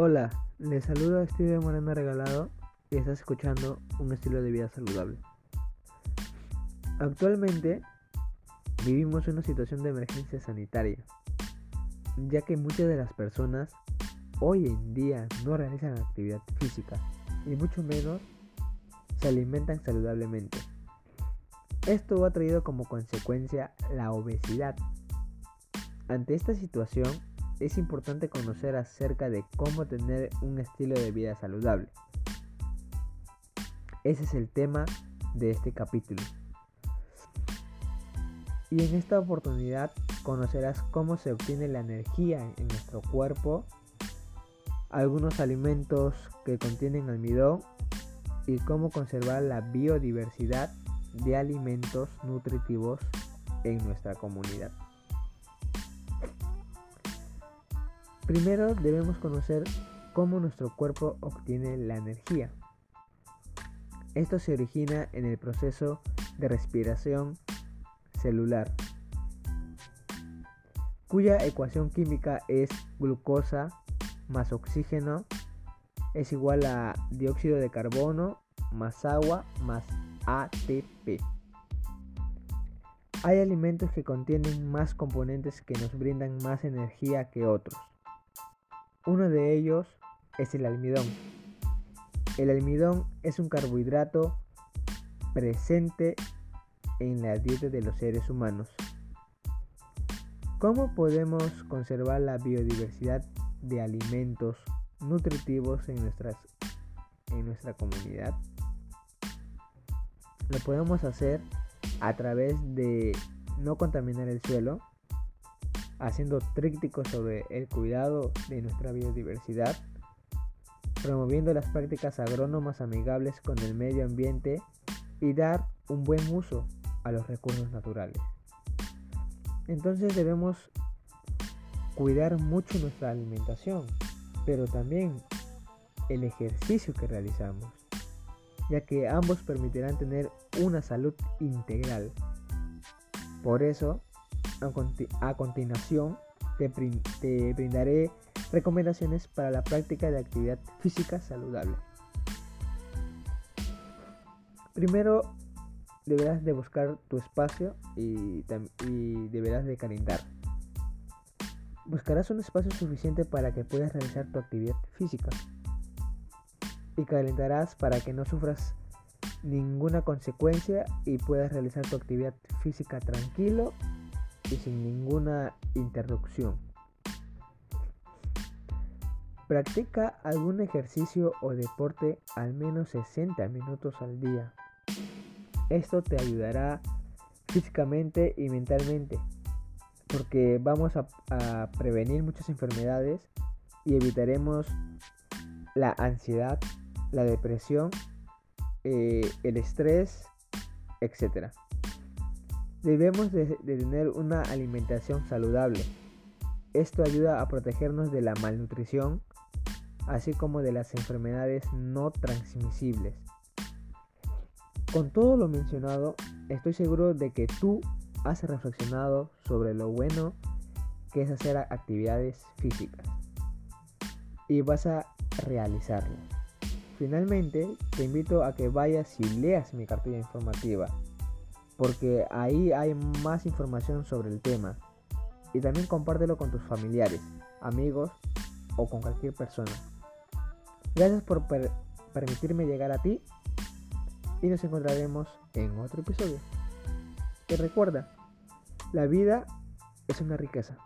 Hola, les saluda Steve Moreno Regalado y estás escuchando un estilo de vida saludable. Actualmente vivimos una situación de emergencia sanitaria, ya que muchas de las personas hoy en día no realizan actividad física y mucho menos se alimentan saludablemente. Esto ha traído como consecuencia la obesidad. Ante esta situación, es importante conocer acerca de cómo tener un estilo de vida saludable. Ese es el tema de este capítulo. Y en esta oportunidad conocerás cómo se obtiene la energía en nuestro cuerpo, algunos alimentos que contienen almidón y cómo conservar la biodiversidad de alimentos nutritivos en nuestra comunidad. Primero debemos conocer cómo nuestro cuerpo obtiene la energía. Esto se origina en el proceso de respiración celular, cuya ecuación química es glucosa más oxígeno es igual a dióxido de carbono más agua más ATP. Hay alimentos que contienen más componentes que nos brindan más energía que otros. Uno de ellos es el almidón. El almidón es un carbohidrato presente en la dieta de los seres humanos. ¿Cómo podemos conservar la biodiversidad de alimentos nutritivos en, nuestras, en nuestra comunidad? Lo podemos hacer a través de no contaminar el suelo, haciendo trípticos sobre el cuidado de nuestra biodiversidad, promoviendo las prácticas agrónomas amigables con el medio ambiente y dar un buen uso a los recursos naturales. Entonces debemos cuidar mucho nuestra alimentación, pero también el ejercicio que realizamos, ya que ambos permitirán tener una salud integral. Por eso a, continuación te, te brindaré recomendaciones para la práctica de actividad física saludable. Primero deberás de buscar tu espacio y, y, deberás de calentar. Buscarás un espacio suficiente para que puedas realizar tu actividad física. Y calentarás para que no sufras ninguna consecuencia y puedas realizar tu actividad física tranquilo y sin ninguna interrupción. Practica algún ejercicio o deporte al menos 60 minutos al día. Esto te ayudará físicamente y mentalmente porque vamos a, prevenir muchas enfermedades y evitaremos la ansiedad, la depresión, eh, el estrés, etc. Debemos de, tener una alimentación saludable. Esto ayuda a protegernos de la malnutrición, así como de las enfermedades no transmisibles. Con todo lo mencionado, estoy seguro de que tú has reflexionado sobre lo bueno que es hacer actividades físicas y vas a realizarlo. Finalmente, te invito a que vayas y leas mi cartilla informativa porque ahí hay más información sobre el tema. Y también compártelo con tus familiares, amigos o con cualquier persona. Gracias por permitirme llegar a ti y nos encontraremos en otro episodio. Y recuerda, la vida es una riqueza.